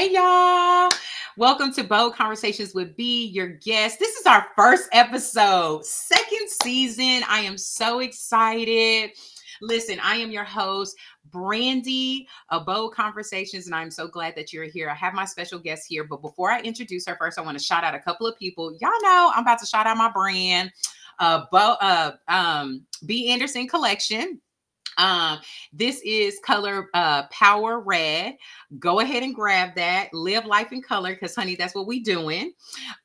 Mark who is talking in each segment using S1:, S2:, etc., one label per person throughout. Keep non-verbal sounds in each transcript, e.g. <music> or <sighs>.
S1: Hey, y'all. Welcome to Bold Conversations with B, your guest. This is our first episode, second season. I am so excited. Listen, I am your host, Brandy of Bold Conversations, and I'm so glad that you're here. I have my special guest here, but before I introduce her, first I want to shout out a couple of people. Y'all know I'm about to shout out my brand, uh, Bo, uh, um, B Anderson Collection. Um, this is color uh power red. Go ahead and grab that. Live life in color because honey, that's what we doing.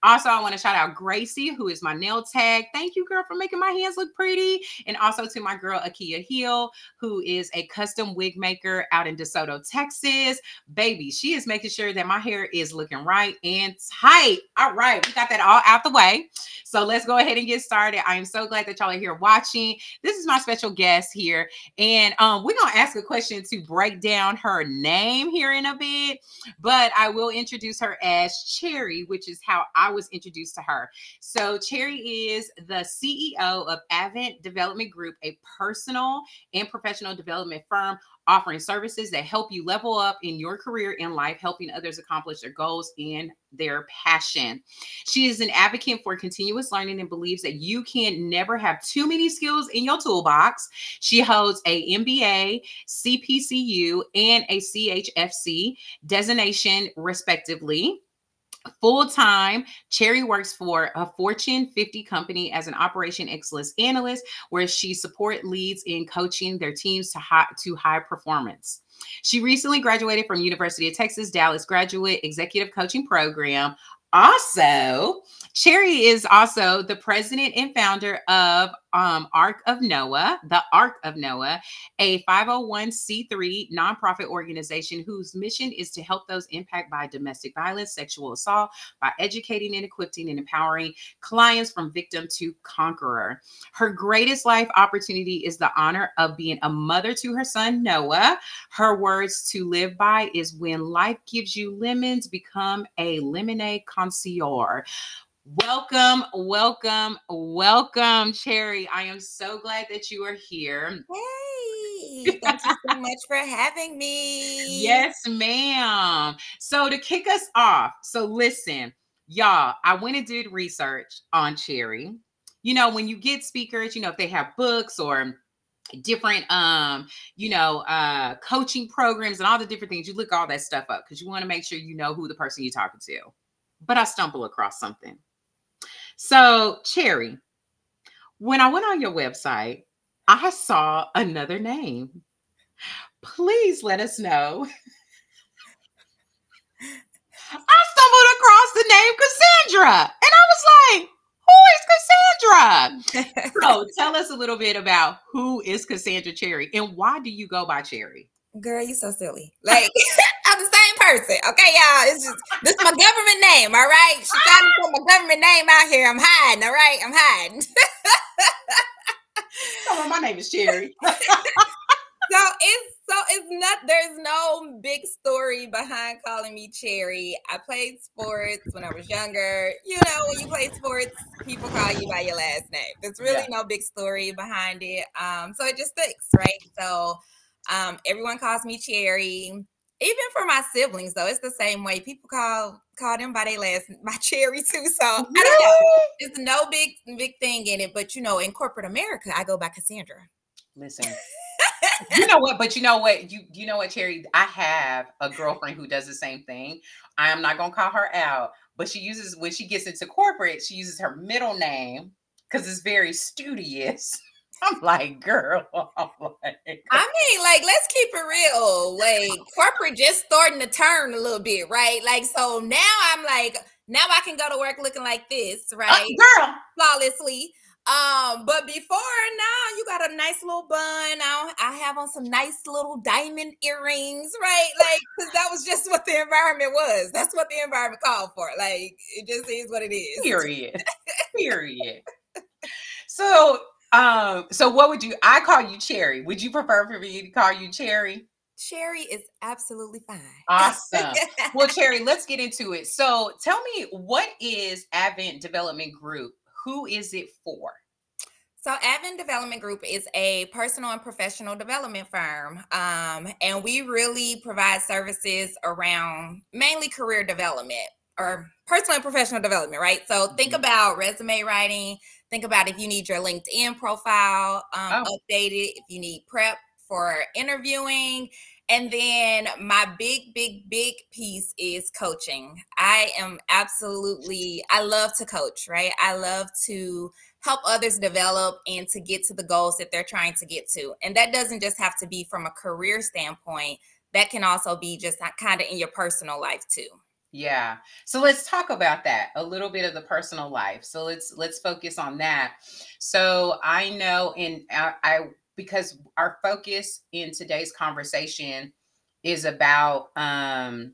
S1: Also, I want to shout out Gracie, who is my nail tag. Thank you, girl, for making my hands look pretty. And also to my girl Akia Hill, who is a custom wig maker out in DeSoto, Texas. Baby, she is making sure that my hair is looking right and tight. All right, we got that all out the way. So let's go ahead and get started. I am so glad that y'all are here watching. This is my special guest here. Um, we're gonna ask a question to break down her name here in a bit, but I will introduce her as Cherry, which is how I was introduced to her. So Cherry is the CEO of Advent Development Group, a personal and professional development firm offering services that help you level up in your career in life, helping others accomplish their goals and their passion. She is an advocate for continuous learning and believes that you can never have too many skills in your toolbox. She holds a MBA, CPCU, and a CHFC designation, respectively. Full time, Cherry works for a Fortune 50 company as an operation excellence analyst, where she support leads in coaching their teams to high, to high performance. She recently graduated from University of Texas Dallas Graduate Executive Coaching Program. Also, Cherry is also the president and founder of um, Ark of Noah, the Ark of Noah, a 501c3 nonprofit organization whose mission is to help those impacted by domestic violence, sexual assault, by educating and equipping and empowering clients from victim to conqueror. Her greatest life opportunity is the honor of being a mother to her son, Noah. Her words to live by is when life gives you lemons, become a lemonade connoisseur. Welcome, welcome, welcome, Cherry. I am so glad that you are here.
S2: Hey, thank you so much for having me.
S1: Yes, ma'am. So, to kick us off, so listen, y'all, I went and did research on Cherry. You know, when you get speakers, you know, if they have books or different um you know uh coaching programs and all the different things you look all that stuff up because you want to make sure you know who the person you're talking to but i stumble across something so, Cherry, when I went on your website, I saw another name. Please let us know. I stumbled across the name Cassandra, and I was like, who is Cassandra? so, <laughs> tell us a little bit about who is Cassandra Cherry and why do you go by Cherry?
S2: Girl, you're so silly. Like, <laughs> I'm the same person. Okay, y'all. It's just this is my government name. All right. She got to put my government name out here. I'm hiding. All right. I'm hiding.
S1: oh, my name is Cherry. <laughs>
S2: so it's so it's not there's no big story behind calling me Cherry. I played sports when I was younger. You know, when you play sports, people call you by your last name. There's really yeah. no big story behind it. Um, so it just sticks, right? So um, everyone calls me Cherry even for my siblings though, it's the same way. People call call them by their last <laughs> my cherry too. So? I don't know. It's no big big thing in it, but you know, in corporate America, I go by Cassandra.
S1: Listen. <laughs> you know what? But you know what? You you know what, Cherry? I have a girlfriend who does the same thing. I am not gonna call her out, but she uses when she gets into corporate, she uses her middle name because it's very studious. <laughs> I'm like, girl. <laughs> I'm
S2: like, I mean, like, let's keep it real. Like, corporate just starting to turn a little bit, right? Like, so now I'm like, now I can go to work looking like this, uh, right?
S1: Girl,
S2: flawlessly. Um, but before now, you got a nice little bun. Now I have on some nice little diamond earrings, right? Like, because that was just what the environment was. That's what the environment called for. Like, it just is what it is.
S1: Period. Period. So um, so what would you I call you Cherry? Would you prefer for me to call you Cherry?
S2: Cherry is absolutely fine.
S1: Awesome. <laughs> well, Cherry, let's get into it. So tell me what is Advent Development Group? Who is it for?
S2: So, Advent Development Group is a personal and professional development firm. Um, and we really provide services around mainly career development or personal and professional development, right? So, think mm-hmm. about resume writing. Think about if you need your LinkedIn profile um, oh. updated, if you need prep for interviewing. And then my big, big, big piece is coaching. I am absolutely, I love to coach, right? I love to help others develop and to get to the goals that they're trying to get to. And that doesn't just have to be from a career standpoint, that can also be just kind of in your personal life too.
S1: Yeah. So let's talk about that. A little bit of the personal life. So let's let's focus on that. So I know and I, I because our focus in today's conversation is about um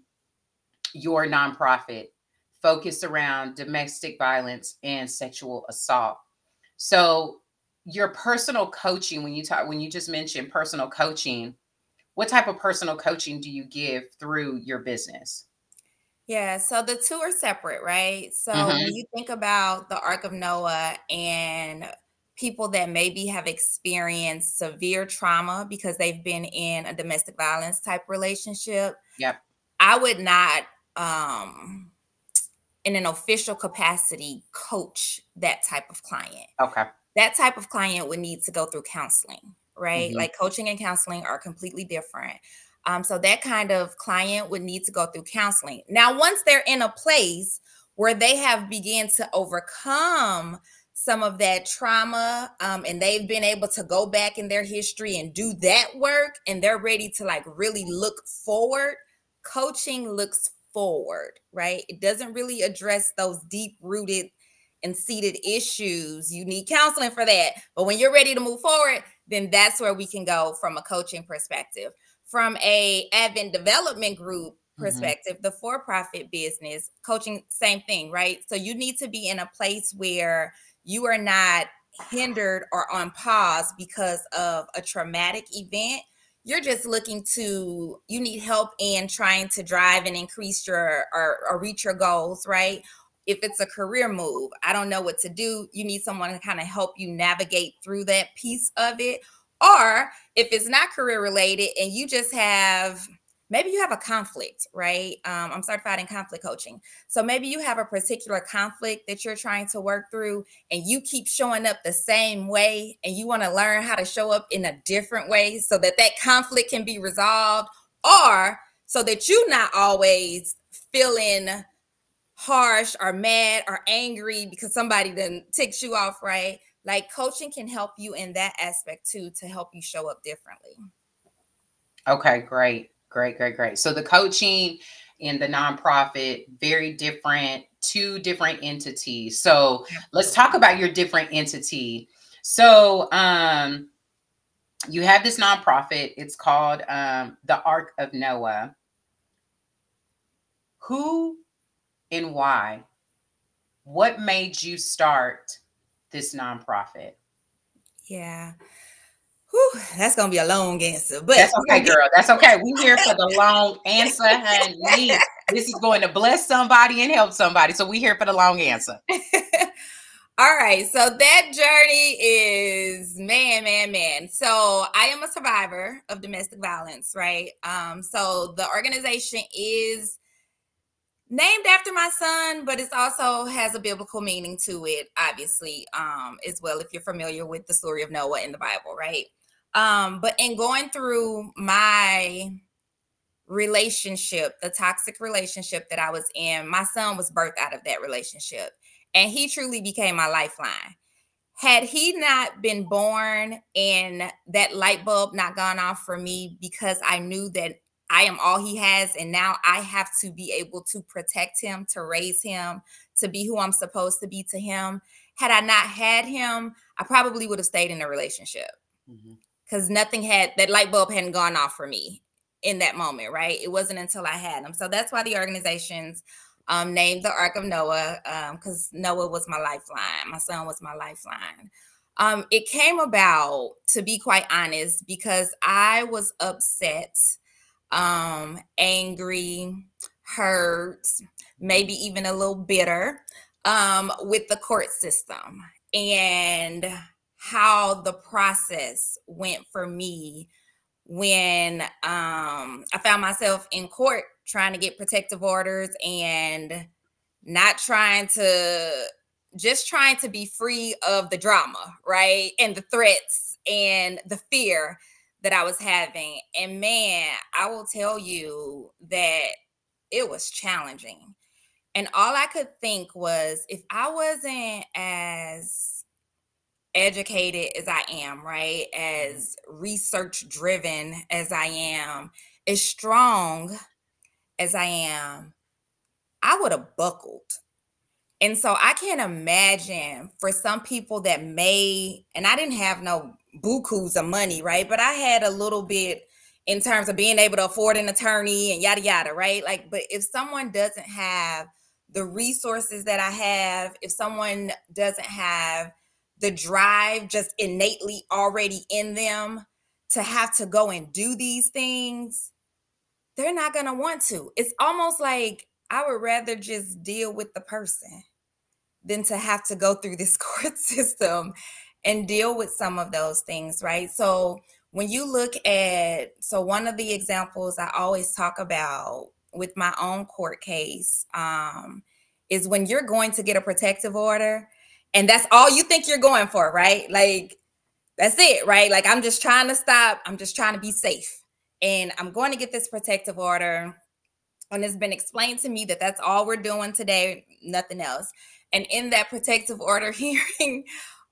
S1: your nonprofit focused around domestic violence and sexual assault. So your personal coaching when you talk when you just mentioned personal coaching, what type of personal coaching do you give through your business?
S2: Yeah, so the two are separate, right? So mm-hmm. when you think about the Ark of Noah and people that maybe have experienced severe trauma because they've been in a domestic violence type relationship.
S1: Yep.
S2: I would not um in an official capacity coach that type of client.
S1: Okay.
S2: That type of client would need to go through counseling, right? Mm-hmm. Like coaching and counseling are completely different. Um, so that kind of client would need to go through counseling. Now, once they're in a place where they have begun to overcome some of that trauma um, and they've been able to go back in their history and do that work and they're ready to like really look forward coaching looks forward, right? It doesn't really address those deep rooted and seated issues. You need counseling for that. But when you're ready to move forward, then that's where we can go from a coaching perspective. From a Advent development group mm-hmm. perspective, mm-hmm. the for-profit business, coaching same thing, right? So you need to be in a place where you are not hindered or on pause because of a traumatic event you're just looking to you need help in trying to drive and increase your or, or reach your goals right if it's a career move i don't know what to do you need someone to kind of help you navigate through that piece of it or if it's not career related and you just have maybe you have a conflict, right? Um, I'm certified in conflict coaching. So maybe you have a particular conflict that you're trying to work through and you keep showing up the same way and you want to learn how to show up in a different way so that that conflict can be resolved or so that you're not always feeling harsh or mad or angry because somebody then ticks you off, right? Like coaching can help you in that aspect too to help you show up differently.
S1: Okay, great. Great, great, great. So the coaching and the nonprofit, very different, two different entities. So let's talk about your different entity. So um you have this nonprofit, it's called um the Ark of Noah. Who and why? What made you start this nonprofit?
S2: Yeah. Whew, that's gonna be a long answer, but
S1: that's okay, girl. That's okay. We here for the <laughs> long answer, honey. this is going to bless somebody and help somebody. So we here for the long answer. <laughs>
S2: All right. So that journey is man, man, man. So I am a survivor of domestic violence, right? Um, so the organization is named after my son, but it also has a biblical meaning to it, obviously, um, as well, if you're familiar with the story of Noah in the Bible, right? Um, but in going through my relationship, the toxic relationship that I was in, my son was birthed out of that relationship. And he truly became my lifeline. Had he not been born and that light bulb not gone off for me because I knew that I am all he has, and now I have to be able to protect him, to raise him, to be who I'm supposed to be to him. Had I not had him, I probably would have stayed in a relationship. Mm-hmm because nothing had that light bulb hadn't gone off for me in that moment, right? It wasn't until I had them. So that's why the organizations um, named the Ark of Noah because um, Noah was my lifeline. My son was my lifeline. Um, it came about, to be quite honest, because I was upset, um, angry, hurt, maybe even a little bitter um, with the court system. And how the process went for me when um, I found myself in court trying to get protective orders and not trying to just trying to be free of the drama, right? And the threats and the fear that I was having. And man, I will tell you that it was challenging. And all I could think was if I wasn't as educated as I am, right? Mm-hmm. As research driven as I am, as strong as I am, I would have buckled. And so I can't imagine for some people that may, and I didn't have no bukus of money, right? But I had a little bit in terms of being able to afford an attorney and yada yada, right? Like, but if someone doesn't have the resources that I have, if someone doesn't have the drive just innately already in them to have to go and do these things, they're not going to want to. It's almost like I would rather just deal with the person than to have to go through this <laughs> court system and deal with some of those things, right? So when you look at, so one of the examples I always talk about with my own court case um, is when you're going to get a protective order and that's all you think you're going for, right? Like, that's it, right? Like, I'm just trying to stop, I'm just trying to be safe. And I'm going to get this protective order. And it's been explained to me that that's all we're doing today, nothing else and in that protective order <laughs> hearing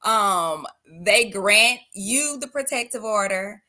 S2: um they grant you the protective order.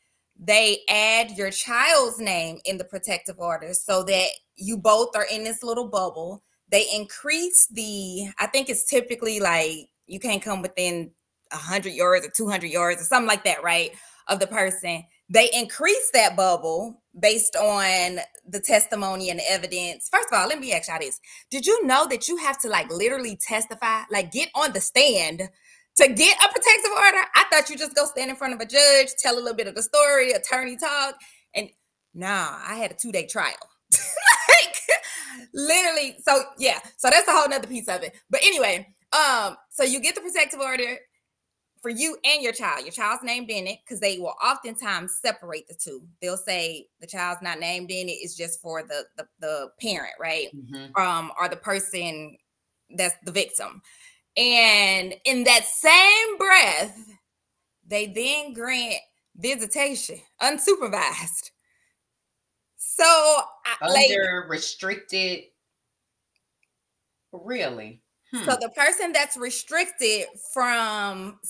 S2: They add your child's name in the protective order so that you both are in this little bubble. They increase the i think it's typically like you can't come within 100 yards or 200 yards or something like that right of the person they increase that bubble based on the testimony and the evidence. First of all, let me ask y'all this. Did you know that you have to like literally testify, like get on the stand to get a protective order? I thought you just go stand in front of a judge, tell a little bit of the story, attorney talk, and nah, I had a two-day trial. <laughs> like literally, so yeah, so that's a whole nother piece of it. But anyway, um, so you get the protective order, for you and your child. Your child's named in it because they will oftentimes separate the two. They'll say the child's not named in it; it's just for the the, the parent, right? Mm-hmm. Um, or the person that's the victim. And in that same breath, they then grant visitation unsupervised. So
S1: under like, restricted, really.
S2: Hmm. So the person that's restricted from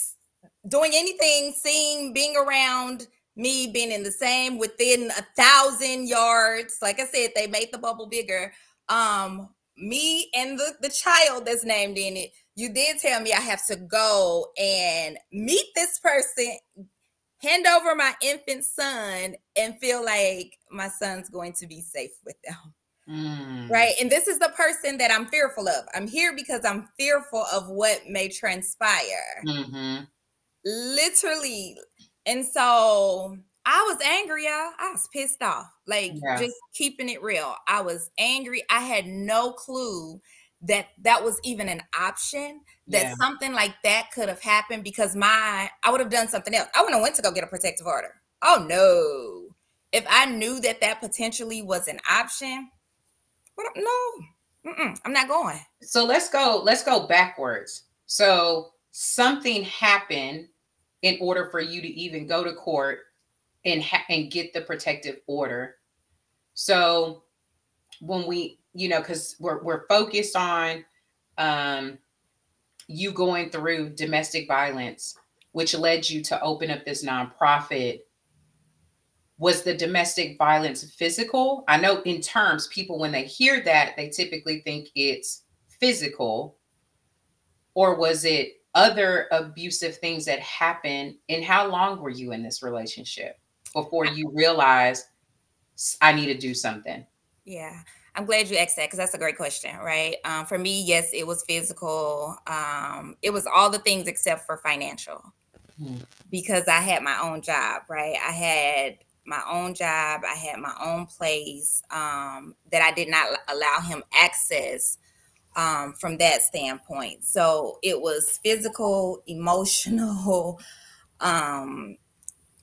S2: doing anything, seeing, being around me, being in the same within a thousand yards. Like I said, they made the bubble bigger. Um, me and the, the child that's named in it, you did tell me I have to go and meet this person, hand over my infant son, and feel like my son's going to be safe with them. Mm. Right. And this is the person that I'm fearful of. I'm here because I'm fearful of what may transpire. Mm-hmm literally. And so I was angry, y'all. I was pissed off. Like yeah. just keeping it real. I was angry. I had no clue that that was even an option that yeah. something like that could have happened because my I would have done something else. I wouldn't have went to go get a protective order. Oh no. If I knew that that potentially was an option, what no. Mm-mm, I'm not going.
S1: So let's go let's go backwards. So something happened in order for you to even go to court and ha- and get the protective order. So when we, you know, because we're we're focused on um, you going through domestic violence, which led you to open up this nonprofit. Was the domestic violence physical? I know in terms, people when they hear that, they typically think it's physical, or was it other abusive things that happened and how long were you in this relationship before you realized i need to do something?
S2: Yeah i'm glad you asked that because that's a great question right? Um, for me yes it was physical um, it was all the things except for financial. Hmm. because i had my own job right? I had my own job i had my own place um, that i did not allow him access um, from that standpoint. So it was physical, emotional, <laughs> um,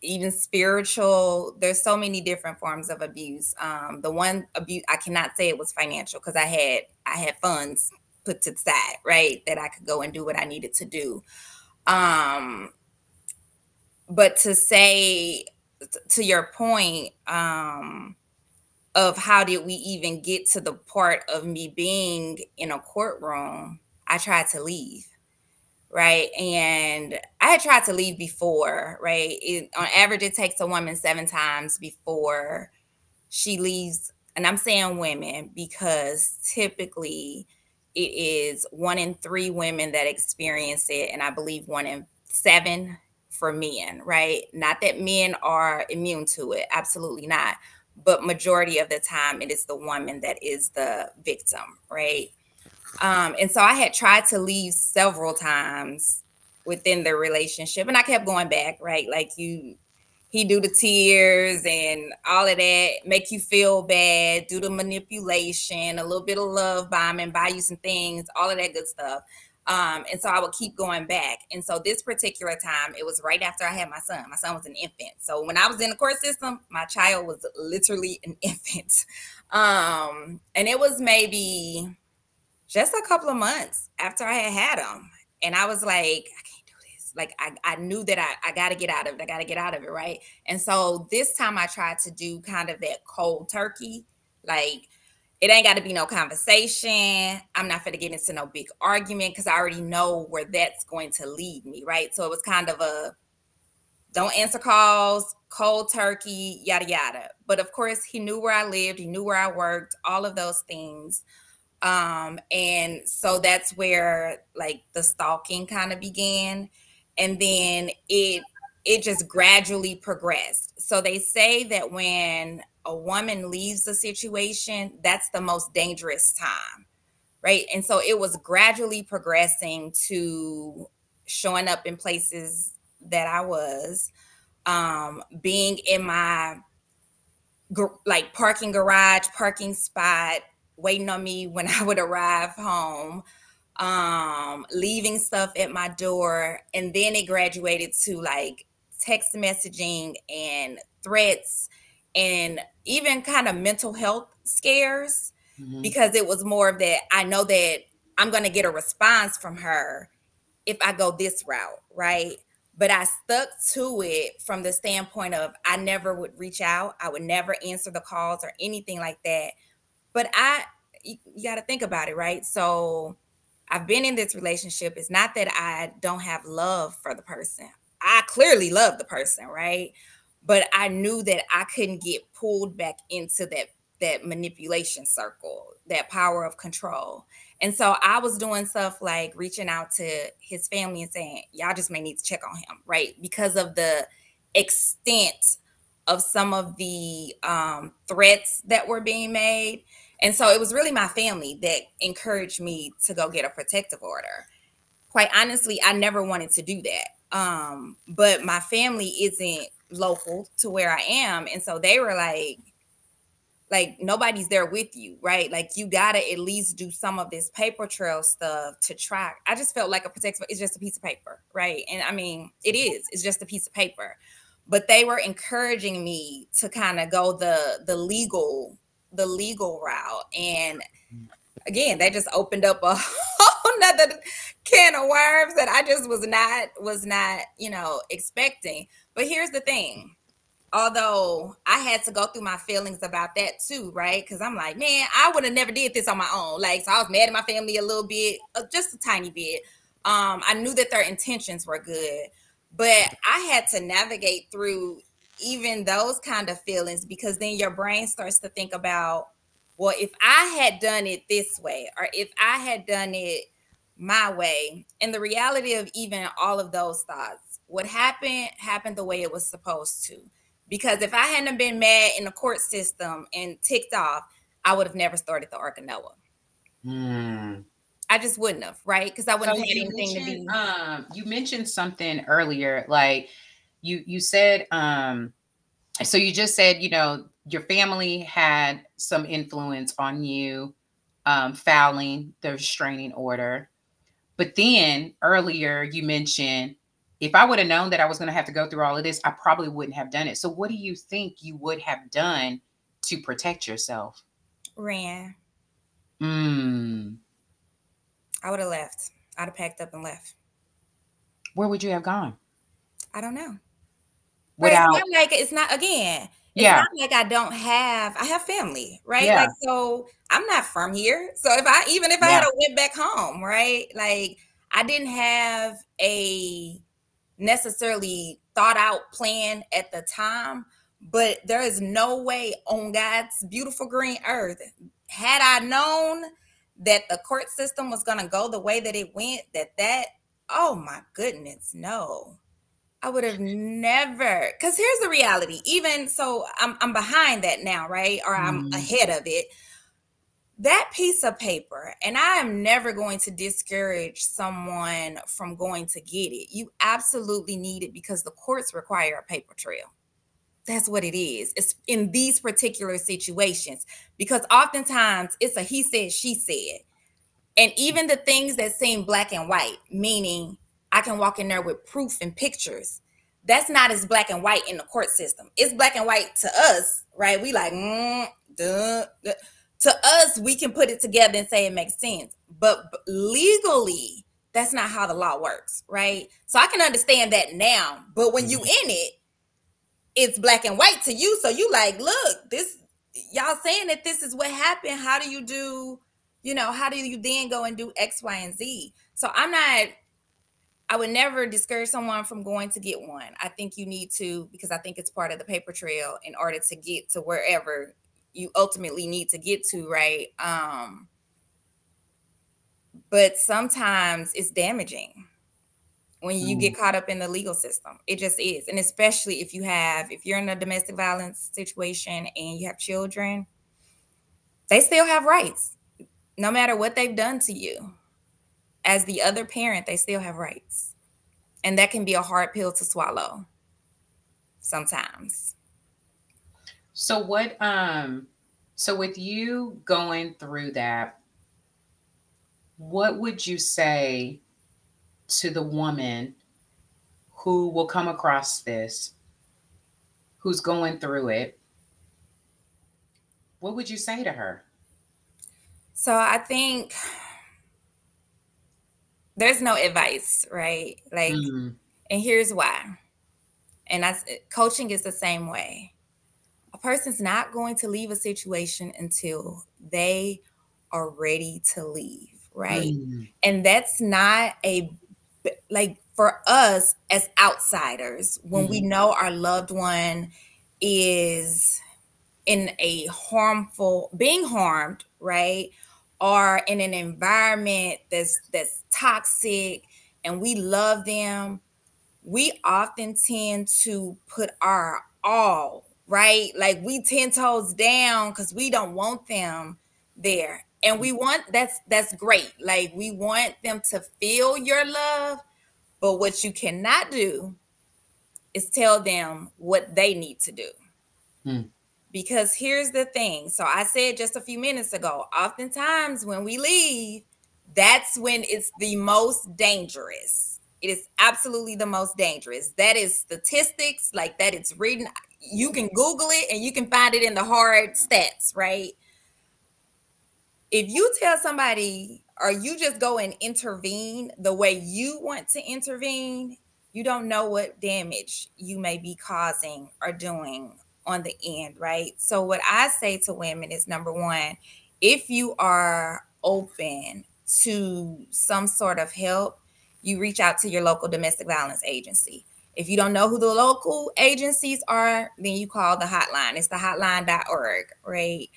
S2: even spiritual. There's so many different forms of abuse. Um, the one abuse I cannot say it was financial because I had I had funds put to side, right, that I could go and do what I needed to do. Um, but to say to your point, um, of how did we even get to the part of me being in a courtroom, I tried to leave. Right. And I had tried to leave before, right? It, on average, it takes a woman seven times before she leaves. And I'm saying women because typically it is one in three women that experience it. And I believe one in seven for men, right? Not that men are immune to it, absolutely not but majority of the time it is the woman that is the victim right? Um, and so i had tried to leave several times within the relationship and i kept going back right? Like you he do the tears and all of that make you feel bad do the manipulation a little bit of love bombing buy you some things all of that good stuff um, and so I would keep going back. And so this particular time, it was right after I had my son. My son was an infant. So when I was in the court system, my child was literally an <laughs> infant. Um, and it was maybe just a couple of months after I had had him. And I was like, I can't do this. Like I, I knew that I, I got to get out of it. I got to get out of it. Right. And so this time I tried to do kind of that cold turkey, like it ain't got to be no conversation. I'm not going to get into no big argument because I already know where that's going to lead me, right? So it was kind of a don't answer calls, cold turkey, yada yada. But of course, he knew where I lived, he knew where I worked, all of those things. Um, and so that's where like the stalking kind of began. And then it it just gradually progressed. So they say that when a woman leaves a situation, that's the most dangerous time. Right. And so it was gradually progressing to showing up in places that I was, um, being in my like parking garage, parking spot, waiting on me when <laughs> I would arrive home, um, leaving stuff at my door. And then it graduated to like text messaging and threats and even kind of mental health scares mm-hmm. because it was more of that I know that I'm going to get a response from her if I go this route, right? But I stuck to it from the standpoint of I never would reach out, I would never answer the calls or anything like that. But I, you, you got to think about it, right? So I've been in this relationship. It's not that I don't have love for the person. I clearly love the person, right? But I knew that I couldn't get pulled back into that that manipulation circle, that power of control. And so I was doing stuff like reaching out to his family and saying, y'all just may need to check on him, right? Because of the extent of some of the um, threats that were being made. And so it was really my family that encouraged me to go get a protective order. Quite honestly, I never wanted to do that. Um, but my family isn't local to where I am. And so they were like, like nobody's there with you, right? Like you gotta at least do some of this paper trail stuff to track. I just felt like a protective, it's just a piece of paper, right? And I mean, it is, it's just a piece of paper. But they were encouraging me to kind of go the the legal, the legal route. And again, they just opened up a <laughs> whole nother can of worms that I just was not was not, you know, expecting. But here's the thing. Although I had to go through my feelings about that too, right? Because I'm like, man, I would have never did this on my own. Like, so I was mad at my family a little bit, uh, just a tiny bit. Um, I knew that their intentions were good, but I had to navigate through even those kind of feelings because then your brain starts to think about, well, if I had done it this way, or if I had done it my way, and the reality of even all of those thoughts what happened happened the way it was supposed to. Because if I hadn't been mad in the court system and ticked off, I would have never started the Ark of Noah. Hmm. I just wouldn't have, right? Because I wouldn't so have anything to be.
S1: Um, you mentioned something earlier, like you you said. Um, so you just said, you know, your family had some influence on you um, filing the restraining order. But then earlier you mentioned if I would have known that I was going to have to go through all of this, I probably wouldn't have done it. So, what do you think you would have done to protect yourself?
S2: Ran.
S1: Mm.
S2: I would have left. I'd have packed up and left.
S1: Where would you have gone?
S2: I don't know.
S1: Without,
S2: it's not like it's not again. It's
S1: yeah,
S2: not like I don't have. I have family, right?
S1: Yeah.
S2: Like so, I'm not from here. So if I even if I
S1: Yeah.
S2: had a went back home, right? Like I didn't have a necessarily thought out plan at the time, but there is no way on God's beautiful green earth had I known that the court system was going to go the way that it went, that that oh my goodness, no. I would have never cuz here's the reality. Even so I'm I'm behind that now, right? Or I'm
S1: Mhm.
S2: ahead of it. That piece of paper, and I am never going to discourage someone from going to get it. You absolutely need it because the courts require a paper trail. That's what it is. It's in these particular situations because oftentimes it's a he said, she said. And even the things that seem black and white, meaning I can walk in there with proof and pictures, that's not as black and white in the court system. It's black and white to us, right? We like, mm, duh, duh. To us, we can put it together and say it makes sense. But b- legally, that's not how the law works, right? So I can understand that now. But when you mm-hmm. in it, it's black and white to you. So you like, look, this y'all saying that this is what happened. How do you do, you know, how do you then go and do X, Y, and Z? So I'm not, I would never discourage someone from going to get one. I think you need to, because I think it's part of the paper trail in order to get to wherever you ultimately need to get to, right? Um, but sometimes it's damaging when you get caught up in the legal system. It just is. And especially if you have, if you're in a domestic violence situation and you have children, they still have rights, no matter what they've done to you. As the other parent, they still have rights. And that can be a hard pill to swallow sometimes.
S1: So what um so with you going through that what would you say to the woman who will come across this who's going through it? What would you say to her?
S2: So I think there's no advice, right? Like,
S1: Mm,
S2: and here's why. And that's coaching is the same way. A person's not going to leave a situation until they are ready to leave, right?
S1: mm,
S2: And that's not a like for us as outsiders when we know our loved one is in a harmful being harmed, right? Or in an environment that's that's toxic and we love them, we often tend to put our all, right? Like we 10 toes down because we don't want them there. And we want that's that's great. Like we want them to feel your love, but what you cannot do is tell them what they need to do.
S1: Hmm.
S2: Because here's the thing. So I said just a few minutes ago, oftentimes when we leave, that's when it's the most dangerous. It is absolutely the most dangerous. That is statistics, like that it's written. You can Google it and you can find it in the hard stats, right? If you tell somebody or you just go and intervene the way you want to intervene, you don't know what damage you may be causing or doing on the end, right? So, what I say to women is number one, if you are open to some sort of help, you reach out to your local domestic violence agency. If you don't know who the local agencies are, then you call the hotline. It's the hotline.org, right?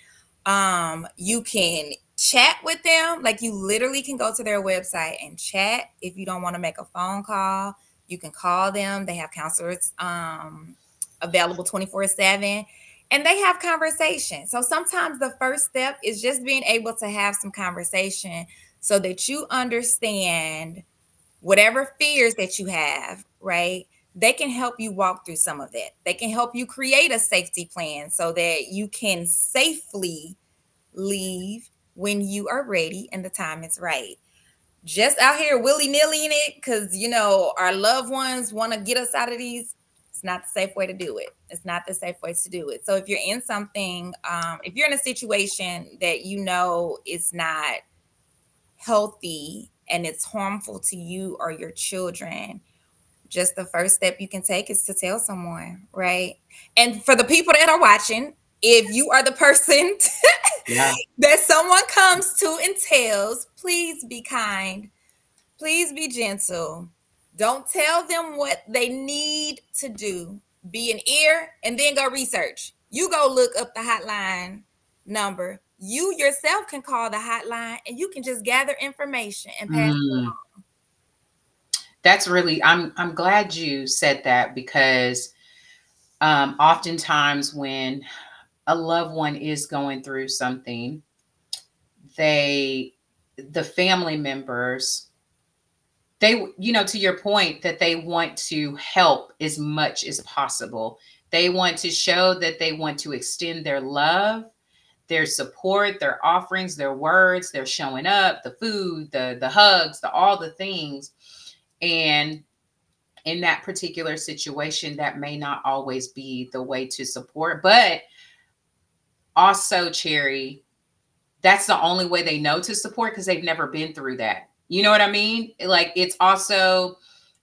S2: Um, you can chat with them. Like you literally can go to their website and chat. If you don't want to make a phone call, you can call them. They have counselors um, available 24 7 and they have conversation. So sometimes the first step is just being able to have some conversation so that you understand whatever fears that you have, right? They can help you walk through some of that. They can help you create a safety plan so that you can safely leave when you are ready and the time is right. Just out here willy nilly in it because, you know, our loved ones want to get us out of these. It's not the safe way to do it. It's not the safe way to do it. So if you're in something, um, if you're in a situation that you know is not healthy and it's harmful to you or your children, just the first step you can take is to tell someone, right? And for the people that are watching, if you are the person <laughs> yeah. that someone comes to and tells, please be kind, please be gentle. Don't tell them what they need to do. Be an ear and then go research. You go look up the hotline number. You yourself can call the hotline and you can just gather information and pass mm. it along
S1: that's really i'm i'm glad you said that because um, oftentimes when a loved one is going through something they the family members they you know to your point that they want to help as much as possible. They want to show that they want to extend their love their support their offerings their words they're showing up the food the the hugs the all the things and in that particular situation, that may not always be the way to support. But also, Cherry, that's the only way they know to support because they've never been through that. You know what I mean? Like, it's also,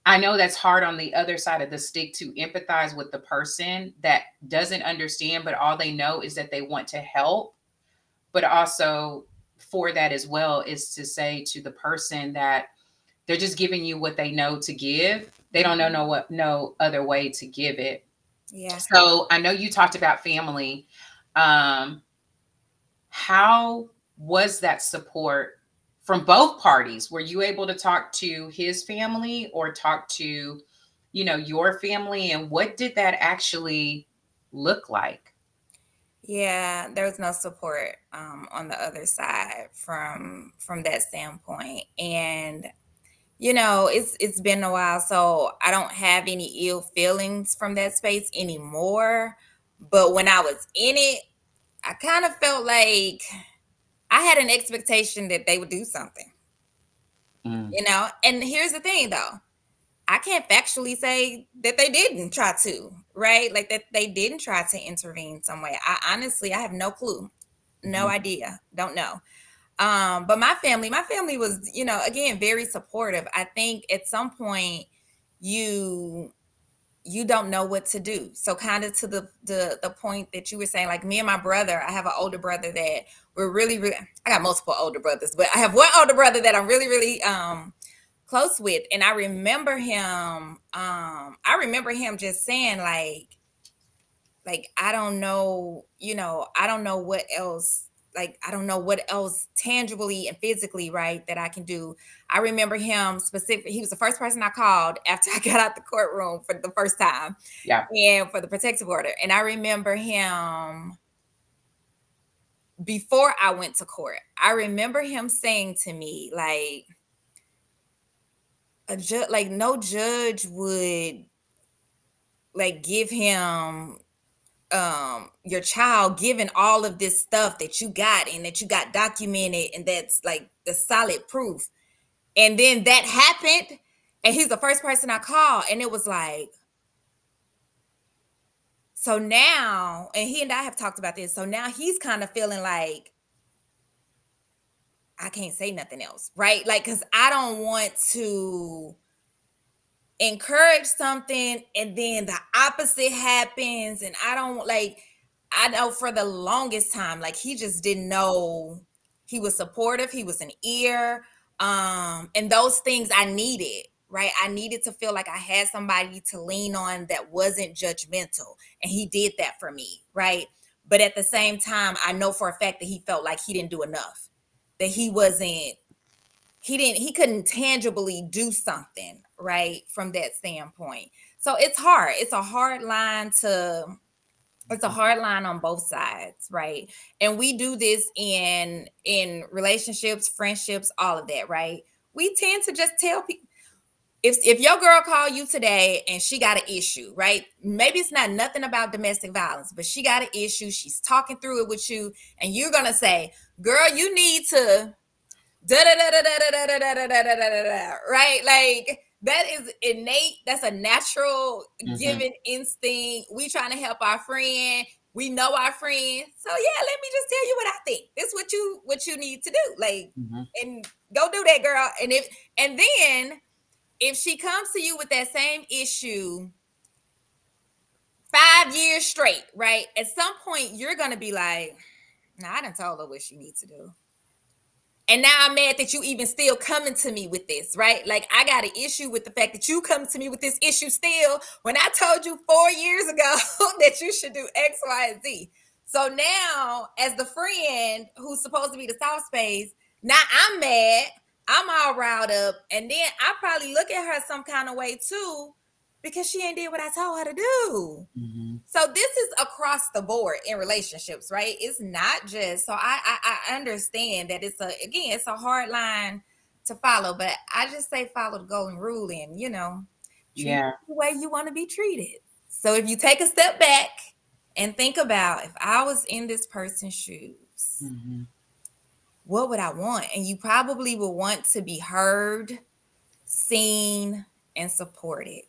S1: I know that's hard on the other side of the stick to empathize with the person that doesn't understand, but all they know is that they want to help. But also, for that as well, is to say to the person that they're just giving you what they know to give. They don't know mm-hmm. no what no other way to give it. Yeah. So I know you talked about family. Um, how was that support from both parties? Were you able to talk to his family or talk to, you know, your family? And what did that actually look like?
S2: Yeah, there was no support um, on the other side from from that standpoint, and you know, it's it's been a while, so I don't have any ill feelings from that space anymore. But when I was in it, I kind of felt like I had an expectation that they would do something. Mm. You know, and here's the thing though. I can't factually say that they didn't try to, right? Like that they didn't try to intervene some way. I honestly I have no clue. No mm. idea. Don't know. Um, but my family, my family was, you know, again, very supportive. I think at some point you you don't know what to do. So kind of to the the the point that you were saying, like me and my brother, I have an older brother that we're really, really I got multiple older brothers, but I have one older brother that I'm really, really um close with. And I remember him, um, I remember him just saying, like, like, I don't know, you know, I don't know what else like I don't know what else tangibly and physically right that I can do. I remember him specific. He was the first person I called <laughs> after I got out the courtroom for the first time.
S1: Yeah.
S2: And for the protective order. And I remember him before I went to court. I remember him saying to me like a judge like no judge would like give him um your child given all of this stuff that you got and that you got documented and that's like the solid proof. And then that happened and he's the first person i called and it was like so now and he and i have talked about this so now he's kind of feeling like i can't say nothing else right? Like because i don't want to encourage something and then the opposite happens and i don't like i know for the longest time like he just didn't know he was supportive he was an ear um and those things i needed right? I needed to feel like i had somebody to lean on that wasn't judgmental and he did that for me right? But at the same time i know for a fact that he felt like he didn't do enough that he wasn't he didn't he couldn't tangibly do something right from that standpoint so it's hard it's a hard line to it's a hard line on both sides right and we do this in in relationships friendships all of that right we tend to just tell people if if your girl call you today and she got an issue, right? Maybe it's not nothing about domestic violence, but she got an issue. She's talking through it with you, and you're gonna say, "Girl, you need to." Da da da da da da da da da da da da. Right, like that is innate. That's a natural mm-hmm. given instinct. We trying to help our friend. We know our friend. So yeah, let me just tell you what I think. This what you what you need to do. Like mm-hmm. and go do that, girl. And if and then if she comes to you with that same issue five years straight, right? At some point, you're gonna be like, "Nah, I didn't tell her what she needs to do." And now I'm mad that you even still coming to me with this, right? Like I got an issue with the fact that you come to me with this issue still when I told you four years ago <laughs> that you should do X, Y, and Z. So now, as the friend who's supposed to be the soft space, now I'm mad I'm all riled up, and then I probably look at her some kind of way too because she ain't did what I told her to do. Mm-hmm. So this is across the board in relationships, right? It's not just so I, I I understand that it's a again it's a hard line to follow, but I just say follow the golden rule and you know,
S1: yeah,
S2: the way you want to be treated. So if you take a step back and think about if I was in this person's shoes. Mm-hmm what would I want? And you probably would want to be heard, seen, and supported.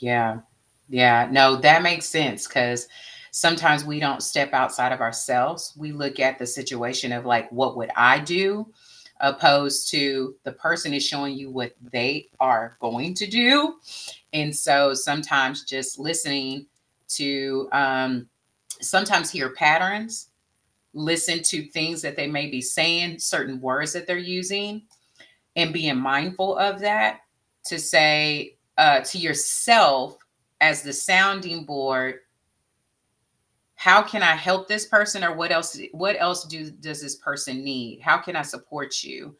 S1: Yeah. Yeah. No, that makes sense because sometimes we don't step outside of ourselves. We look at the situation of like, what would I do? Opposed to the person is showing you what they are going to do. And so sometimes just listening to um, sometimes hear patterns listen to things that they may be saying, certain words that they're using, and being mindful of that to say uh, to yourself as the sounding board how can i help this person or what else what else do does this person need how can i support you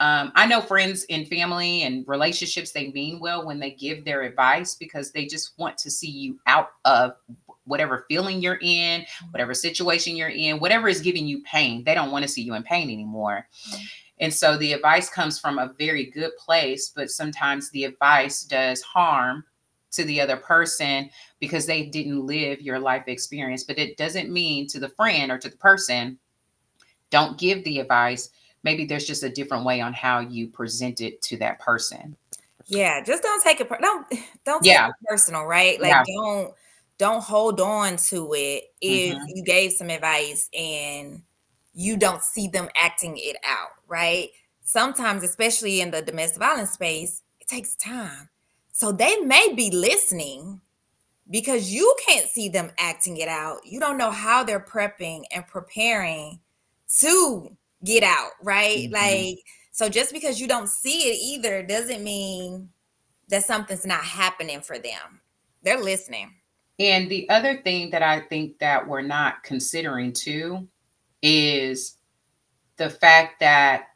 S1: um, i know friends and family and relationships they mean well when they give their advice because they just want to see you out of whatever feeling you're in, whatever situation you're in, whatever is giving you pain. They don't want to see you in pain anymore. Mm-hmm. And so the advice comes from a very good place, but sometimes the advice does harm to the other person because they didn't live your life experience. But it doesn't mean to the friend or to the person, don't give the advice. Maybe there's just a different way on how you present it to that person.
S2: Yeah, just don't take it. Don't <sighs> don't take yeah. it personal, right? Like yeah. don't don't hold on to it if mm-hmm. you gave some advice and you don't see them acting it out, right? Sometimes, especially in the domestic violence space, it takes time. So they may be listening because you can't see them acting it out. You don't know how they're prepping and preparing to get out, right? Mm-hmm. Like, so just because you don't see it either doesn't mean that something's not happening for them. They're listening.
S1: And the other thing that I think that we're not considering too is the fact that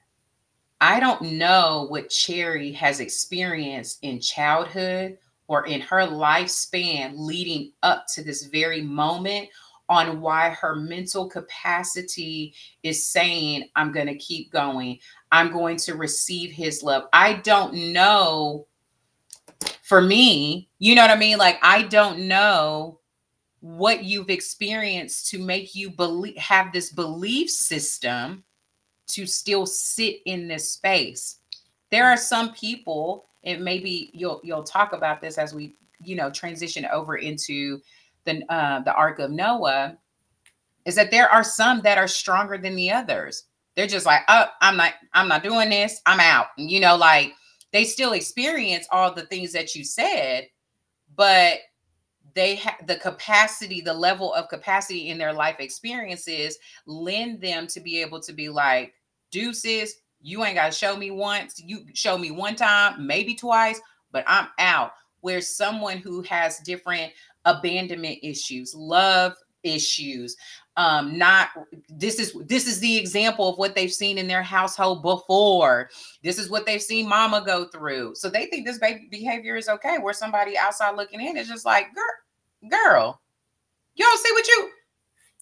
S1: I don't know what Cherry has experienced in childhood or in her lifespan leading up to this very moment on why her mental capacity is saying, I'm going to keep going. I'm going to receive his love. I don't know for me, you know what I mean? Like, I don't know what you've experienced to make you believe have this belief system to still sit in this space. There are some people, and maybe you'll you'll talk about this as we you know transition over into the uh, the ark of Noah, is that there are some that are stronger than the others. They're just like, oh, I'm not, I'm not doing this. I'm out. You know, like they still experience all the things that you said, but they have the capacity, the level of capacity in their life experiences lend them to be able to be like, deuces, you ain't got to show me once. You show me one time, maybe twice, but I'm out. Where someone who has different abandonment issues, love issues, um not this is this is the example of what they've seen in their household before. This is what they've seen mama go through. So they think this baby behavior is okay where somebody outside looking in is just like girl girl you don't see what you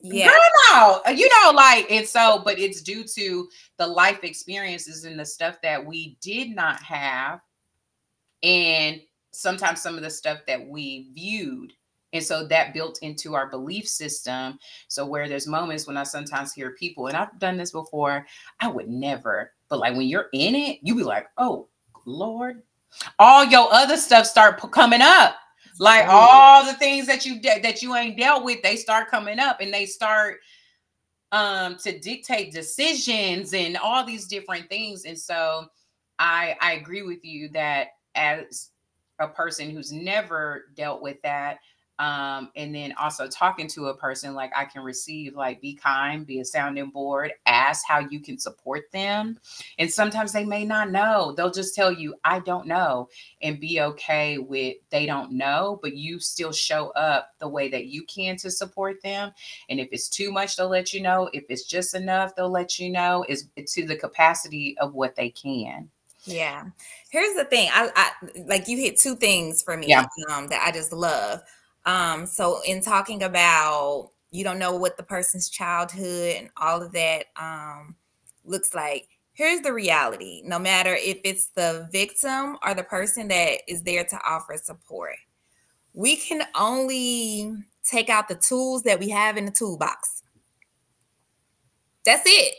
S1: yeah. girl no uh, you know like and so but it's due to the life experiences and the stuff that we did not have and sometimes some of the stuff that we viewed and so that built into our belief system. So where there's moments when I sometimes hear people, and I've done this before, I would never, but like when you're in it, you be like, oh Lord, all your other stuff start coming up. Like all the things that you de- that you ain't dealt with, they start coming up and they start um to dictate decisions and all these different things. And so I I agree with you that as a person who's never dealt with that, um, and then also talking to a person like i can receive like be kind be a sounding board ask how you can support them. And sometimes they may not know. They'll just tell you i don't know and be okay with they don't know but you still show up the way that you can to support them. And if it's too much they'll let you know. If it's just enough they'll let you know. Is to the capacity of what they can.
S2: Yeah. Here's the thing. I, I like you hit two things for me
S1: yeah.
S2: um, that i just love um, so in talking about you don't know what the person's childhood and all of that um, looks like, here's the reality. No matter if it's the victim or the person that is there to offer support, we can only take out the tools that we have in the toolbox. That's it.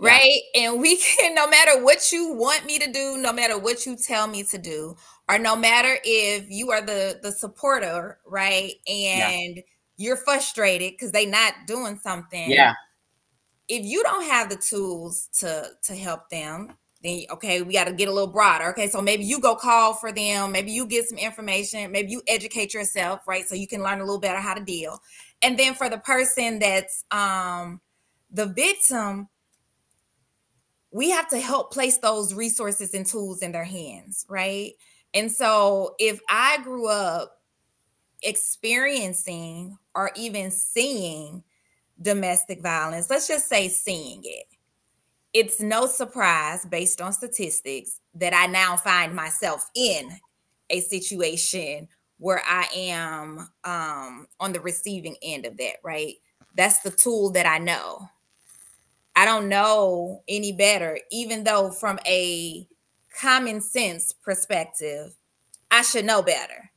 S2: Yeah. Right. And we <laughs> can, no matter what you want me to do, no matter what you tell me to do, or no matter if you are the the supporter, right? And yeah. you're frustrated because they not doing something.
S1: Yeah.
S2: If you don't have the tools to to help them, then okay, we got to get a little broader. Okay, so maybe you go call for them, maybe you get some information, maybe you educate yourself, right? So you can learn a little better how to deal. And then for the person that's um the victim, we have to help place those resources and tools in their hands, right? And so if I grew up experiencing or even seeing domestic violence, let's just say seeing it, it's no surprise based on statistics that I now find myself in a situation where I am um, on the receiving end of that, right? That's the tool that I know. I don't know any better, even though from a common sense perspective, I should know better.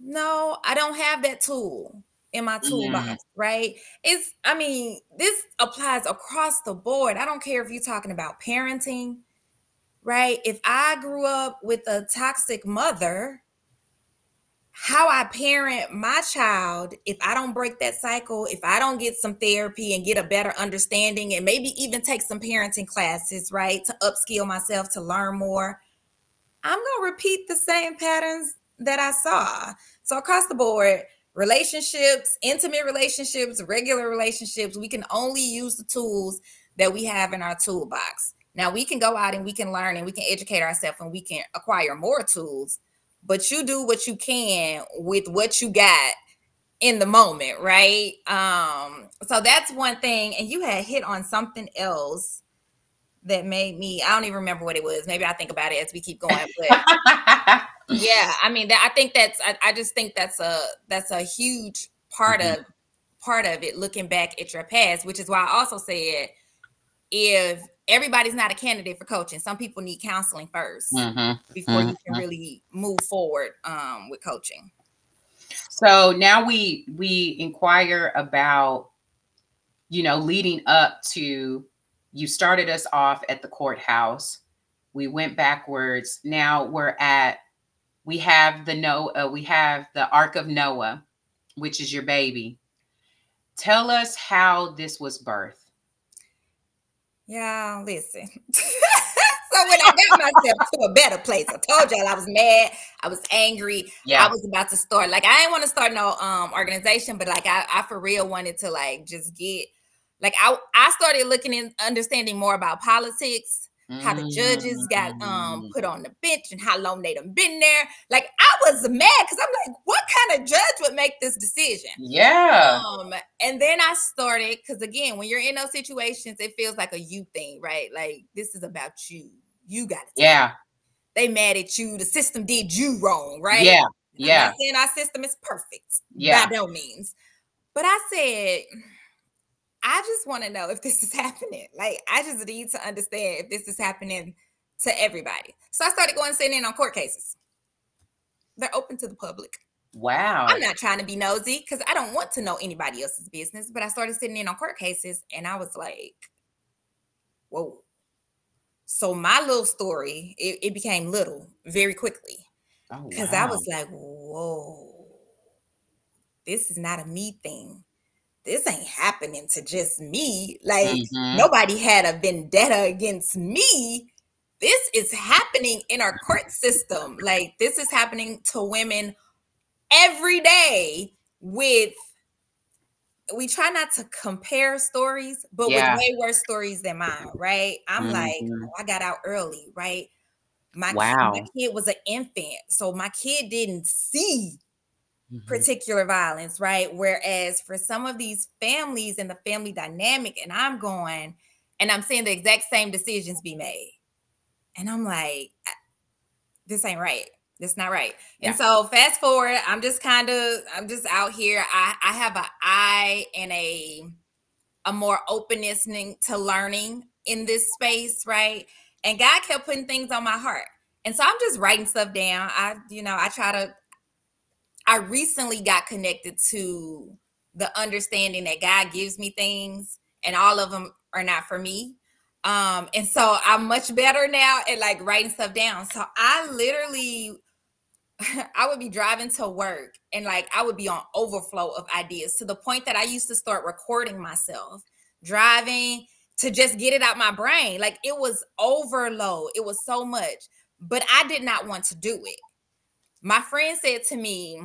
S2: No, I don't have that tool in my toolbox, mm-hmm. right? It's, I mean, this applies across the board. I don't care if you're talking about parenting, right? If I grew up with a toxic mother, how I parent my child, if I don't break that cycle, if I don't get some therapy and get a better understanding, and maybe even take some parenting classes, right, to upskill myself to learn more, I'm going to repeat the same patterns that I saw. So, across the board, relationships, intimate relationships, regular relationships, we can only use the tools that we have in our toolbox. Now, we can go out and we can learn and we can educate ourselves and we can acquire more tools but you do what you can with what you got in the moment, right? Um, so that's one thing. And you had hit on something else that made me, I don't even remember what it was. Maybe I think about it as we keep going. But <laughs> yeah, I mean that I think that's I, I, just think that's a that's a huge part mm-hmm. of part of it looking back at your past, which is why I also said if everybody's not a candidate for coaching. Some people need counseling 1st mm-hmm. before mm-hmm. you can mm-hmm. really move forward um, with coaching.
S1: So now we we inquire about, you know, leading up to you started us off at the courthouse. We went backwards. Now we're at we have the Noah, we have the Ark of Noah, which is your baby. Tell us how this was birthed.
S2: Yeah, listen. <laughs> so when I got myself to a better place, I told y'all I was mad, I was angry, yeah. I was about to start. Like I didn't want to start no um organization, but like I, I for real wanted to like just get like I I started looking and understanding more about politics how the judges got um mm. put on the bench and how long they done been there. Like I was mad because I'm like, what kind of judge would make this decision?
S1: Yeah.
S2: Um, and then I started because again, when you're in those situations, it feels like a you thing, right? Like this is about you. You got it.
S1: Yeah.
S2: They mad at you. The system did you wrong, right?
S1: Yeah. Yeah.
S2: Saying our system is perfect.
S1: Yeah.
S2: By no means. But I said I just want to know if this is <laughs> happening. Like, I just need to understand if this is happening to everybody. So I started going sitting in on court cases. They're open to the public.
S1: Wow.
S2: I'm not trying to be nosy because I don't want to know anybody else's business, but I started sitting in on court cases and I was like, whoa. So my little story, it, it became little very quickly. Because
S1: oh, wow.
S2: I was like, whoa, this is not a me thing. This ain't happening to just me. Like
S1: Mhm.
S2: nobody had a vendetta against me. This is happening in our court system. Like this is happening to women every day with we try not to compare stories, but
S1: Yeah.
S2: with way worse stories than mine, right? I'm like,
S1: Mhm.
S2: oh, I got out early, right? My,
S1: Wow.
S2: my kid was an infant, so my kid didn't see
S1: Mhm.
S2: particular violence, right? Whereas for some of these families and the family dynamic, and I'm going and I'm seeing the exact same decisions be made. And I'm like, this ain't right. This not right.
S1: Yeah.
S2: And so fast forward, I'm just kind of, I'm just out here. I, I have an eye and a a more openness to learning in this space, right? And God kept putting things on my heart. And so I'm just writing stuff down. I, you know, I try to I recently got connected to the understanding that God gives me things and all of them are not for me. Um, and so I'm much better now at like writing stuff down. So I literally <laughs> I would be driving to work and like I would be on overflow of ideas to the point that I used to start recording myself driving to just get it out my brain. Like it was overload. It was so much, but I did not want to do it. My friend said to me,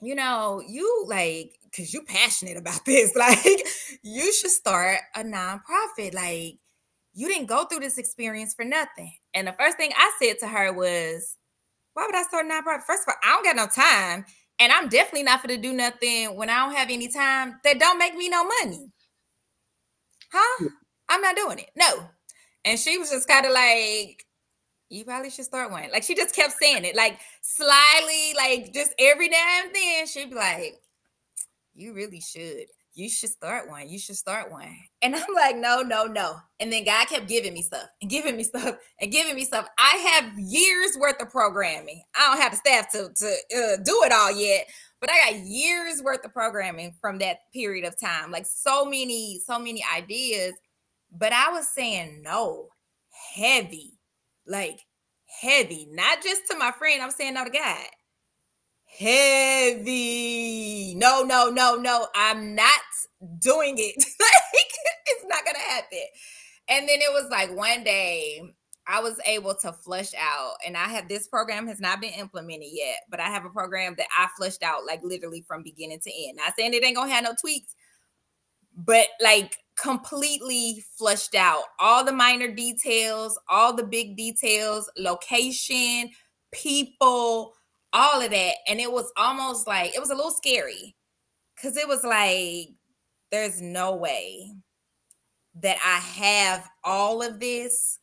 S2: you know, you like because you passionate about <laughs> this, like you should start a nonprofit. Like you didn't go through this experience for nothing. And the first thing I said to her was, why would I start a nonprofit? First of all, I don't got no time. And I'm definitely not going to do nothing when I don't have any time that don't make me no money. Huh? I'm not doing it. No. And she was just kind of like, you probably should start one. Like she just kept saying it, like slyly, like just every now and then she'd be like, you really should. You should start one. You should start one. And I'm like, no, no, no. And then God kept giving me stuff and giving me stuff and giving me stuff. I have years worth of programming. I don't have the staff to, to uh, do it all yet, but I got years worth of programming from that period of time. Like so many, so many ideas. But I was saying no, heavy, like heavy, not just to my friend. I'm saying no to God heavy. No, no, no, no. I'm not doing it. <laughs> like it's not gonna happen. And then it was like one day I was able to flush out, and I have this program has not been implemented yet, but I have a program that I flushed out like literally from beginning to end. Not saying it ain't gonna have no tweaks, but like completely flushed out all the minor details, all the big details, location, people, all of that. And it was almost like it was a little scary because it was like, there's no way that I have all of this.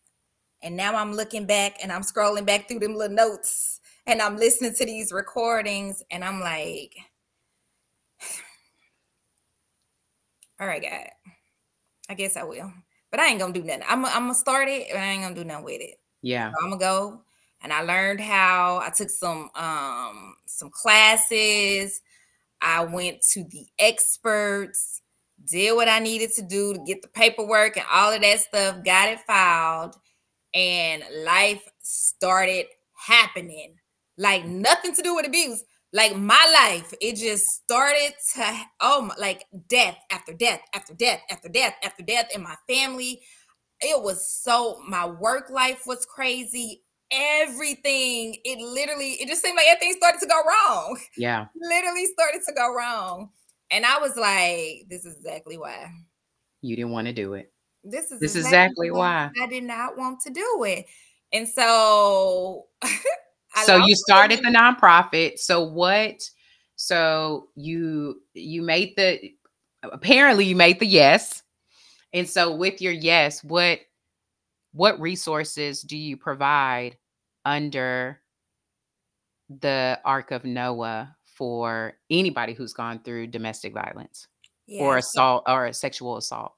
S2: And now I'm looking back and I'm scrolling back through them little notes and I'm listening to these recordings and I'm like, <sighs> all right, God, I guess I will. But I ain't gonna do nothing. I'm, I'm gonna start it and I ain't gonna do nothing with it.
S1: Yeah.
S2: I'm gonna go and I learned how I took some um some classes. I went to the experts, did what I needed to do to get the paperwork and all of that stuff, got it filed, and life started happening. Like nothing to do with abuse. Like my life, it just started to oh my, like death after death after death after death after death in my family. It was so my work life was crazy everything it literally it just seemed like everything started to go wrong
S1: Yeah. <laughs>
S2: literally started to go wrong and i was like this is exactly why
S1: You didn't want to do it.
S2: this is
S1: This is exactly why.
S2: i did not want to do it and so <laughs>
S1: so you started the nonprofit. So what? So you you made the apparently you made the yes. And so with your yes, what what resources do you provide under the Ark of Noah for anybody who's gone through domestic violence
S2: Yeah,
S1: or assault or sexual assault?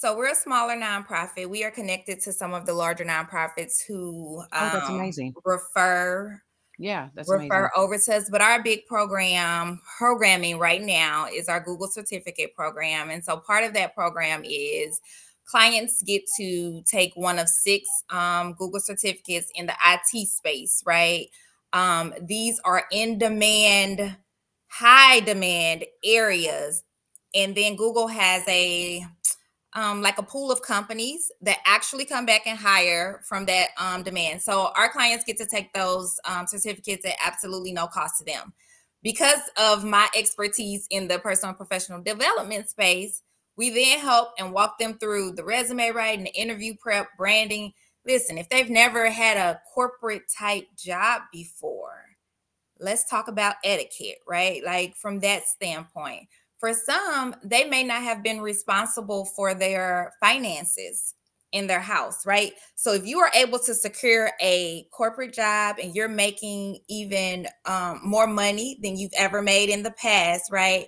S2: So we're a smaller nonprofit. We are connected to some of the larger nonprofits who
S1: Oh, that's
S2: um,
S1: amazing.
S2: refer
S1: Yeah, that's
S2: refer
S1: amazing.
S2: over to us. But our big program programming right now is our Google certificate program. And so part of that program is clients get to take one of six um, Google certificates in the IT space, right? Um, these are in demand, high demand areas. And then Google has a um, like a pool of companies that actually come back and hire from that um, demand. So our clients get to take those um, certificates at absolutely no cost to them. Because of my expertise in the personal professional development space, we then help and walk them through the resume writing, the interview prep, branding. Listen, if they've never had a corporate type job before, let's talk about etiquette, right? Like from that standpoint for some, they may not have been responsible for their finances in their house, right? So if you are able to secure a corporate job and you're making even um, more money than you've ever made in the past, right?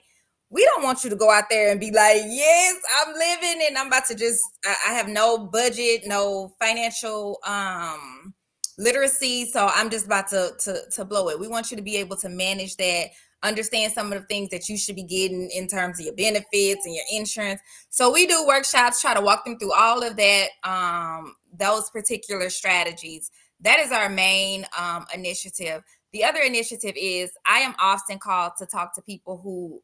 S2: We don't want you to go out there and be like, yes, I'm living and I'm about to just, I, I have no budget, no financial um, literacy. So I'm just about to, to, to blow it. We want you to be able to manage that understand some of the things that you should be getting in terms of your benefits and your insurance. So we do workshops, try to walk them through all of that, um, those particular strategies. That is our main um, initiative. The other initiative is I am often called to talk to people who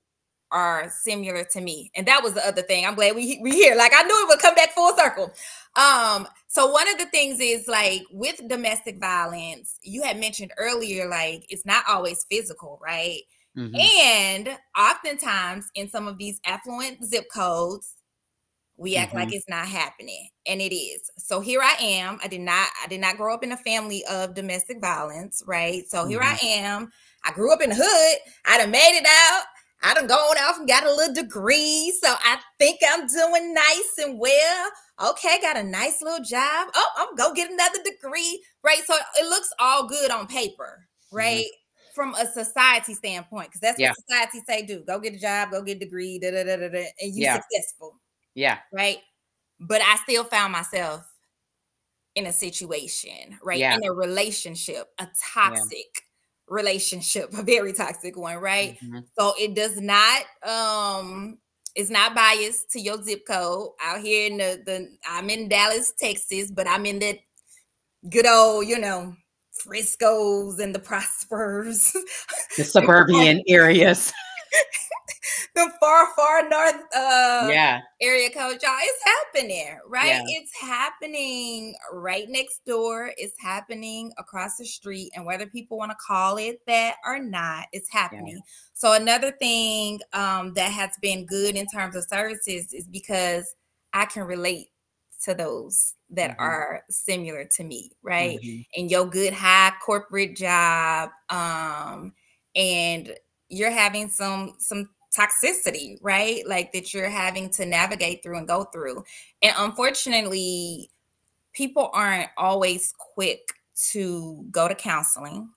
S2: are similar to me. And that was the other thing. I'm glad we we here. Like I knew it would come back full circle. Um so one of the things is like with domestic violence, you had mentioned earlier like it's not always physical, right?
S1: Mhm.
S2: And oftentimes in some of these affluent zip codes, we act like
S1: Mhm.
S2: it's not happening, and it is. So here I am. I did not I did not grow up in a family of domestic violence, right? So here I am. I grew up in the hood. I done made it out. I done gone off and got a little degree. So I think I'm doing nice and well. Okay, got a nice little job. Oh, I'm go get another degree, right? So it looks all good on paper, right? From a society standpoint, because that's
S1: Yeah.
S2: what society say do. Go get a job, go get a degree, da da da da, da and you
S1: Yeah.
S2: successful
S1: Yeah.
S2: right? But I still found myself in a situation, right?
S1: Yeah.
S2: In a relationship, a toxic relationship, <laughs> a very toxic one, right?
S1: Mhm.
S2: So it does not um it's not biased to your zip code out here in the, the I'm in Dallas, Texas, but I'm in the good old, you know, Frisco's and the Prospers. <laughs>
S1: The suburban <laughs> areas.
S2: the far, far north uh
S1: yeah.
S2: area code, y'all. It's happening, right?
S1: Yeah.
S2: It's happening right next door. It's happening across the street. And whether people want to call it that or not, it's happening. So another thing um, that has been good in terms of services is because I can relate to those that
S1: Mhm.
S2: are similar to me, right?
S1: Mhm.
S2: and your good high corporate job um and you're having some some toxicity right like that you're having to navigate through and go through and unfortunately people aren't always quick to go to counseling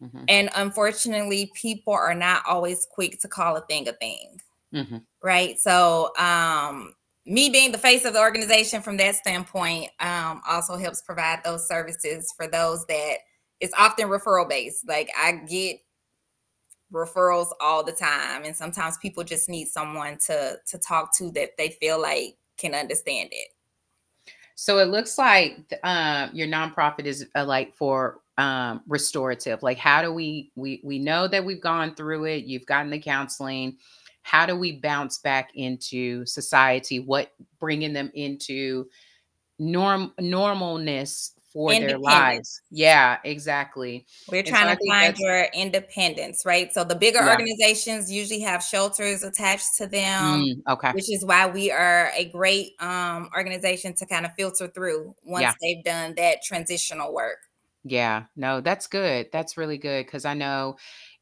S1: Mhm.
S2: and unfortunately people are not always quick to call a thing a thing
S1: Mhm.
S2: right so um me being the face of the organization from that standpoint um also helps provide those services for those that it's often referral based like i get referrals all the time and sometimes people just need someone to to talk to that they feel like can understand it
S1: So it looks like um, your nonprofit is uh, like for um, restorative. Like, how do we we we know that we've gone through it? You've gotten the counseling. How do we bounce back into society? What bringing them into norm normalness for their lives? Yeah, exactly.
S2: we're
S1: And so
S2: trying
S1: I
S2: to find your independence right so the bigger
S1: Yeah.
S2: organizations usually have shelters attached to them
S1: Mm, okay.
S2: which is why we are a great um, organization to kind of filter through once
S1: Yeah.
S2: they've done that transitional work.
S1: Yeah, no, that's good. That's really good because I know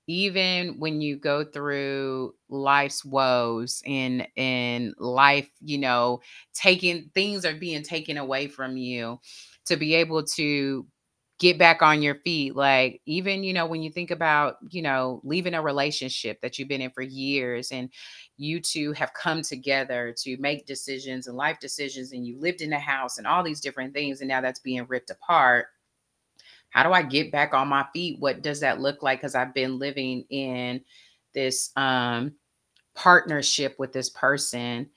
S1: even when you go through life's woes and and life, you know, taking things are being taken away from you to be able to get back on your feet like even you know when you think about you know leaving a relationship that you've been in for years and you two have come together to make decisions and life decisions and you lived in a house and all these different things and now that's being ripped apart how do i get back on my feet? What does that look like? Because i've been living in this um partnership with this person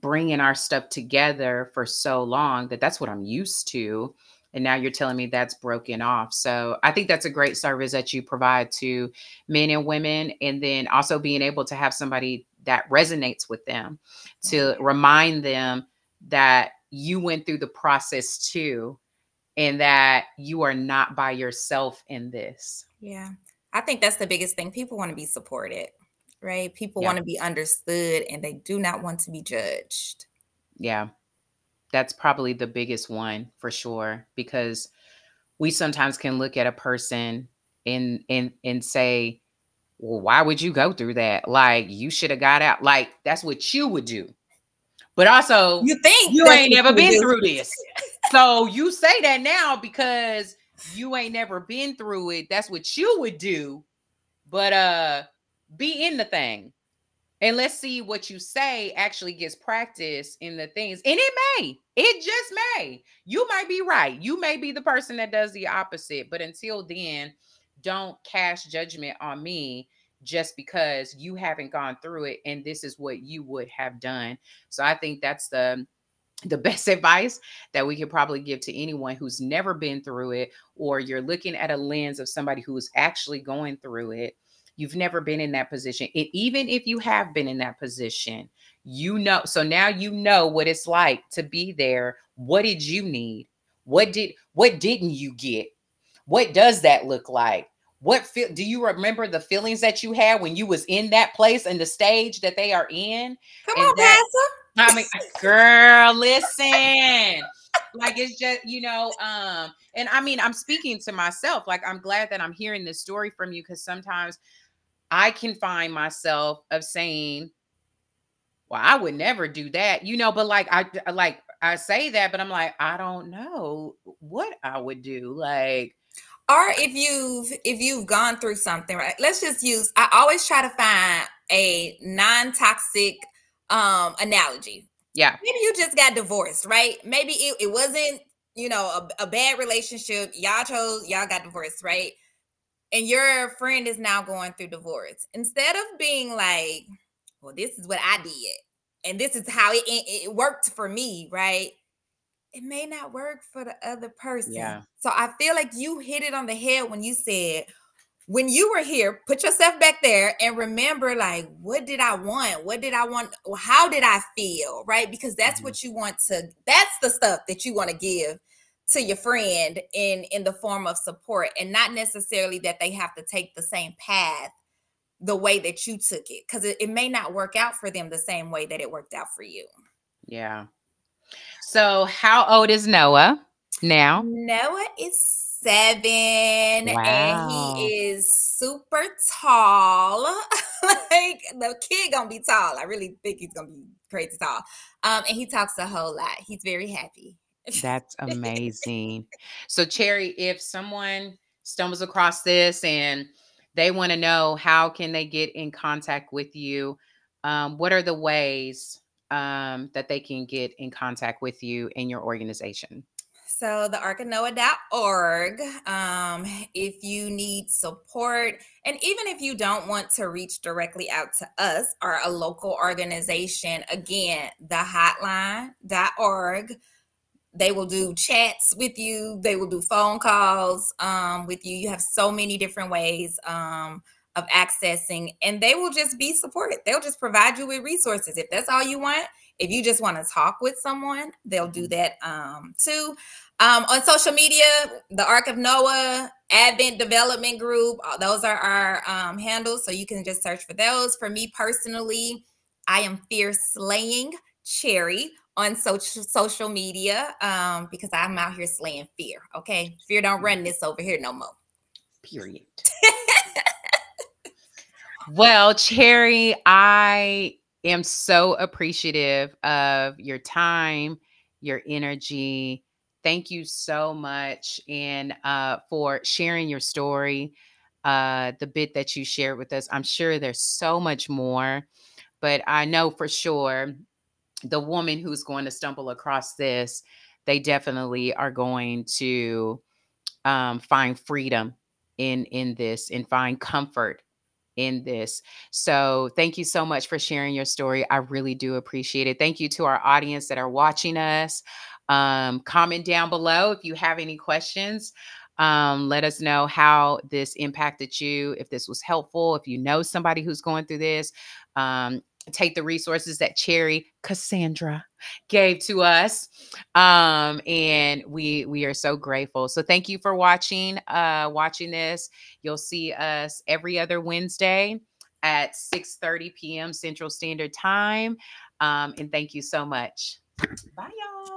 S1: bringing our stuff together for so long that that's what i'm used to and now you're telling me that's broken off. So i think that's a great service that you provide to men and women and then also being able to have somebody that resonates with them to remind them that you went through the process too and that you are not by yourself in this
S2: Yeah. I think that's the biggest thing. People want to be supported, right? People
S1: Yeah.
S2: want to be understood and they do not want to be judged.
S1: Yeah. That's probably the biggest one for sure because we sometimes can look at a person and and and say, "Well, why would you go through that? Like you should have got out." Like that's what you would do. But also, you,
S2: think You ain't
S1: never been through this. <laughs> so you say that now because you ain't never been through it. That's what you would do. But uh be in the thing. And let's see what you say actually gets practice in the things. And it may, it just may. You might be right. You may be the person that does the opposite. But until then, don't cast judgment on me just because you haven't gone through it and this is what you would have done. So I think that's the the <laughs> best advice that we could probably give to anyone who's never been through it or you're looking at a lens of somebody who is actually going through it. You've never been in that position and even if you have been in that position you know so now you know what it's like to be there. What did you need? What did what didn't you get? What does that look like what feel do you remember the feelings that you had when you was in that place and the stage that they are in
S2: Come
S1: And
S2: on,
S1: that-
S2: Pastor.
S1: I mean, girl, listen. Like it's just, you know, um, and I mean, I'm speaking to myself. Like, I'm glad that I'm hearing this story from you because sometimes I can find myself of saying, Well, I would never do that, you know, but like I like I say that, but I'm like, I don't know what I would do. Like,
S2: or if you've if you've gone through something right? Let's just use i always try to find a non-toxic um analogy.
S1: Yeah,
S2: maybe you just got divorced right? Maybe it, it wasn't you know a, a bad relationship. Y'all chose y'all got divorced right? And your friend is now going through divorce. Instead of being like well this is what i did and this is how it, it, it worked for me right it may not work for the other person.
S1: Yeah.
S2: So I feel like you hit it on the head when you said, when you were here, put yourself back there and remember, like, what did I want? What did I want? How did I feel? Right? Because that's
S1: Mhm.
S2: what you want to, that's the stuff that you want to give to your friend in in the form of support and not necessarily that they have to take the same path the way that you took it because it, it may not work out for them the same way that it worked out for you
S1: yeah. So, how old is Noah now?
S2: Noah is seven
S1: Wow.
S2: and he is super tall. <laughs> like the kid gonna be tall. I really think he's gonna be crazy tall. Um, and he talks a whole lot. He's very happy.
S1: That's <laughs> amazing. so, Cherry, if someone stumbles across this and they want to know how can they get in contact with you, um, what are the ways um, that they can get in contact with you and your organization?
S2: So the arkofnoah.org. Um, if you need support, and even if you don't want to reach directly out to us or a local organization, again, the hotline.org. They will do chats with you, they will do phone calls um, with you. You have so many different ways um, of accessing, and they will just be supported. They'll just provide you with resources. If that's all you want, if you just want to talk with someone, they'll do that um, too. Um, on social media, the Ark of Noah, Advent Development Group, uh, those are our um, handles. So you can just search for those. For me personally, I am Fierce Slaying Cherry on social social media um, because I'm out here slaying fear. Okay, fear don't run this over here no more.
S1: Period. <laughs> well, Cherry, I am so appreciative of your time, your energy. thank you so much and uh, for sharing your story, uh, the bit that you shared with us. I'm sure there's so much more, but I know for sure the woman who's going to stumble across this, they definitely are going to um, find freedom in in this and find comfort in this. So, thank you so much for sharing your story. I really do appreciate it. Thank you to our audience that are watching us. Um, comment down below if you have any questions. Um, let us know how this impacted you, if this was helpful, if you know somebody who's going through this. Um, take the resources that Cherry Cassandra gave to us. Um, and we we are so grateful. So thank you for watching, uh, watching this. You'll see us every other Wednesday at 6 30 p.m. Central Standard Time. Um, and thank you so much. Bye, y'all.